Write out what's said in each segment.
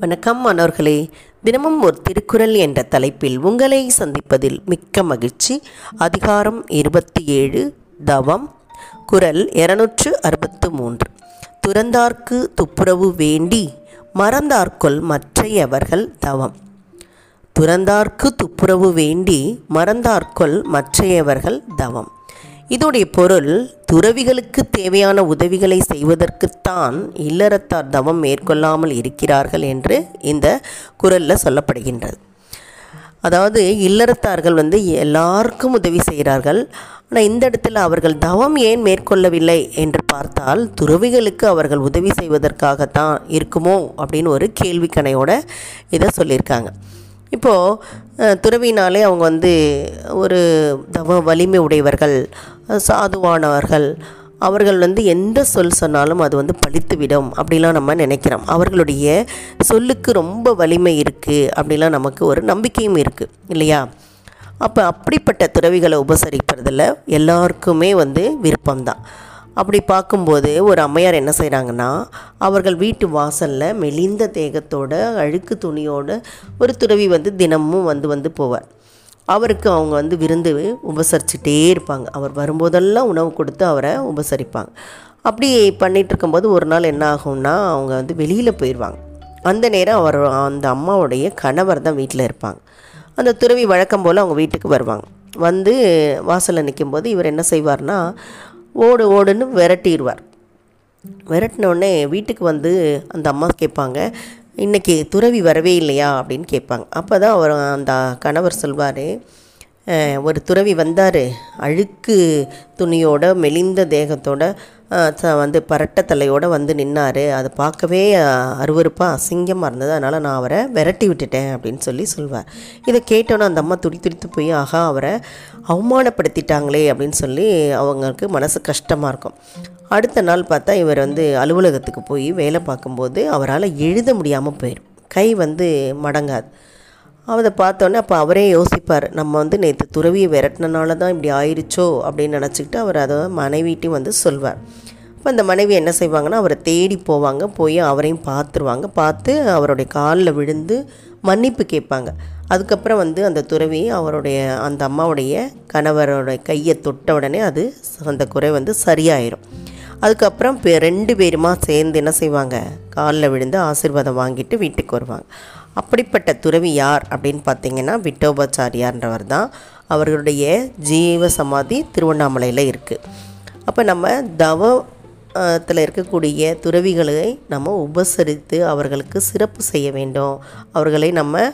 வணக்கம் மாணவர்களே. தினமும் ஒரு திருக்குறள் என்ற தலைப்பில் உங்களை சந்திப்பதில் மிக்க மகிழ்ச்சி. அதிகாரம் இருபத்தி ஏழு தவம். குரல் இருநூற்று அறுபத்து மூன்று. துறந்தார்க்கு துப்புரவு வேண்டி மறந்தார்க்குள் மற்றையவர்கள் தவம். துறந்தார்க்கு துப்புரவு வேண்டி மறந்தார்க்குள் மற்றையவர்கள் தவம். இதோடைய பொருள் துறவிகளுக்கு தேவையான உதவிகளை செய்வதற்குத்தான் இல்லறத்தார் தவம் மேற்கொள்ளாமல் இருக்கிறார்கள் என்று இந்த குரலில் சொல்லப்படுகின்றது. அதாவது இல்லறத்தார்கள் வந்து எல்லாருக்கும் உதவி செய்கிறார்கள். ஆனால் இந்த இடத்துல அவர்கள் தவம் ஏன் மேற்கொள்ளவில்லை என்று பார்த்தால் துறவிகளுக்கு அவர்கள் உதவி செய்வதற்காகத்தான் இருக்குமோ அப்படின்னு ஒரு கேள்விக்கணையோட இதை சொல்லியிருக்காங்க. இப்போது துறவினாலே அவங்க வந்து ஒரு தவ வலிமை உடையவர்கள் சாதுவானவர்கள். அவர்கள் வந்து எந்த சொல் சொன்னாலும் அது வந்து பழித்துவிடும் அப்படிலாம் நம்ம நினைக்கிறோம். அவர்களுடைய சொல்லுக்கு ரொம்ப வலிமை இருக்குது அப்படிலாம் நமக்கு ஒரு நம்பிக்கையும் இருக்குது இல்லையா? அப்போ அப்படிப்பட்ட துறவிகளை உபசரிப்பதில் எல்லாருக்குமே வந்து விருப்பம்தான். அப்படி பார்க்கும்போது ஒரு அம்மையார் என்ன செய்கிறாங்கன்னா அவர்கள் வீட்டு வாசலில் மெலிந்த தேகத்தோட அழுக்கு துணியோட ஒரு துறவி வந்து தினமும் வந்து வந்து போவார். அவருக்கு அவங்க வந்து விருந்து உபசரிச்சுட்டே இருப்பாங்க. அவர் வரும்போதெல்லாம் உணவு கொடுத்து அவரை உபசரிப்பாங்க. அப்படி பண்ணிகிட்டு இருக்கும்போது ஒரு நாள் என்ன ஆகும்னா அவங்க வந்து வெளியில் போயிடுவாங்க அந்த நேரம் அவர் அந்த அம்மாவுடைய கணவர் தான் வீட்டில் இருப்பாங்க. அந்த துறவி வழக்கம் போல் அவங்க வீட்டுக்கு வருவாங்க. வந்து வாசலில் நிற்கும்போது இவர் என்ன செய்வார்னா ஓடு ஓடுன்னு விரட்டிடுவார் விரட்டினோடனே வீட்டுக்கு வந்து அந்த அம்மா கேட்பாங்க இன்றைக்கி துறவி வரவே இல்லையா? அப்படின்னு கேட்பாங்க. அப்போ தான் அவர் அந்த கணவர் சொல்வார் ஒரு துறவி வந்தார். அழுக்கு துணியோட மெலிந்த தேகத்தோட வந்து பரட்ட தலையோடு வந்து நின்னார். அதை பார்க்கவே அருவறுப்பாக அசிங்கமாக இருந்தது. அதனால் நான் அவரை விரட்டி விட்டுட்டேன் அப்படின்னு சொல்லி சொல்வார். இதை கேட்டோன்னே அந்த அம்மா துடி துடித்து போய் ஆகா அவரை அவமானப்படுத்திட்டாங்களே அப்படின்னு சொல்லி அவங்களுக்கு மனசு கஷ்டமாக இருக்கும். அடுத்த நாள் பார்த்தா இவர் வந்து அலுவலகத்துக்கு போய் வேலை பார்க்கும்போது அவரால் எழுத முடியாமல் போயிடும் கை வந்து மடங்காது. அதை பார்த்தோன்னே அப்போ அவரே யோசிப்பார் நம்ம வந்து நேற்று துறவியை விரட்டினால தான் இப்படி ஆயிடுச்சோ அப்படின்னு நினச்சிக்கிட்டு அவர் அதை மனைவிட்டையும் வந்து சொல்வார். இப்போ அந்த மனைவி என்ன செய்வாங்கன்னா அவரை தேடி போவாங்க போய் அவரையும் பார்த்துருவாங்க. பார்த்து அவருடைய காலில் விழுந்து மன்னிப்பு கேட்பாங்க. அதுக்கப்புறம் வந்து அந்த துறவி அவருடைய அந்த அம்மாவுடைய கணவரோட கையை தொட்ட உடனே அது அந்த குறை வந்து சரியாயிரும். அதுக்கப்புறம் ரெண்டு பேருமா சேர்ந்து என்ன செய்வாங்க? காலில் விழுந்து ஆசீர்வாதம் வாங்கிட்டு வீட்டுக்கு வருவாங்க. அப்படிப்பட்ட துறவி யார் அப்படின்னு பார்த்தீங்கன்னா விட்டோபாச்சாரியார்ன்றவர் தான். அவர்களுடைய ஜீவ சமாதி திருவண்ணாமலையில் இருக்குது அப்போ நம்ம தவத்தில் இருக்கக்கூடிய துறவிகளை நம்ம உபசரித்து அவர்களுக்கு சிறப்பு செய்ய வேண்டும். அவர்களை நம்ம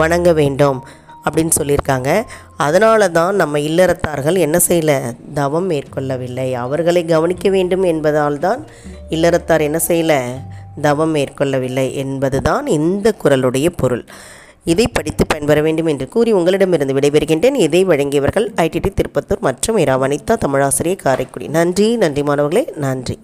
வணங்க வேண்டும். அப்படின்னு சொல்லியிருக்காங்க. அதனால தான் நம்ம இல்லறத்தார்கள் என்ன செய்யலை? தவம் மேற்கொள்ளவில்லை. அவர்களை கவனிக்க வேண்டும் என்பதால் தான் இல்லறத்தார் என்ன செய்யலை? தவம் மேற்கொள்ளவில்லை என்பதுதான் இந்த குரலுடைய பொருள். இதை படித்து பயன்பெற வேண்டும் என்று கூறி உங்களிடமிருந்து விடைபெறுகின்றேன். இதை வழங்கியவர்கள் ஐடிடி திருப்பத்தூர் மற்றும் இரா வனிதா தமிழாசிரியர் காரைக்குடி. நன்றி நன்றி மாணவர்களே. நன்றி.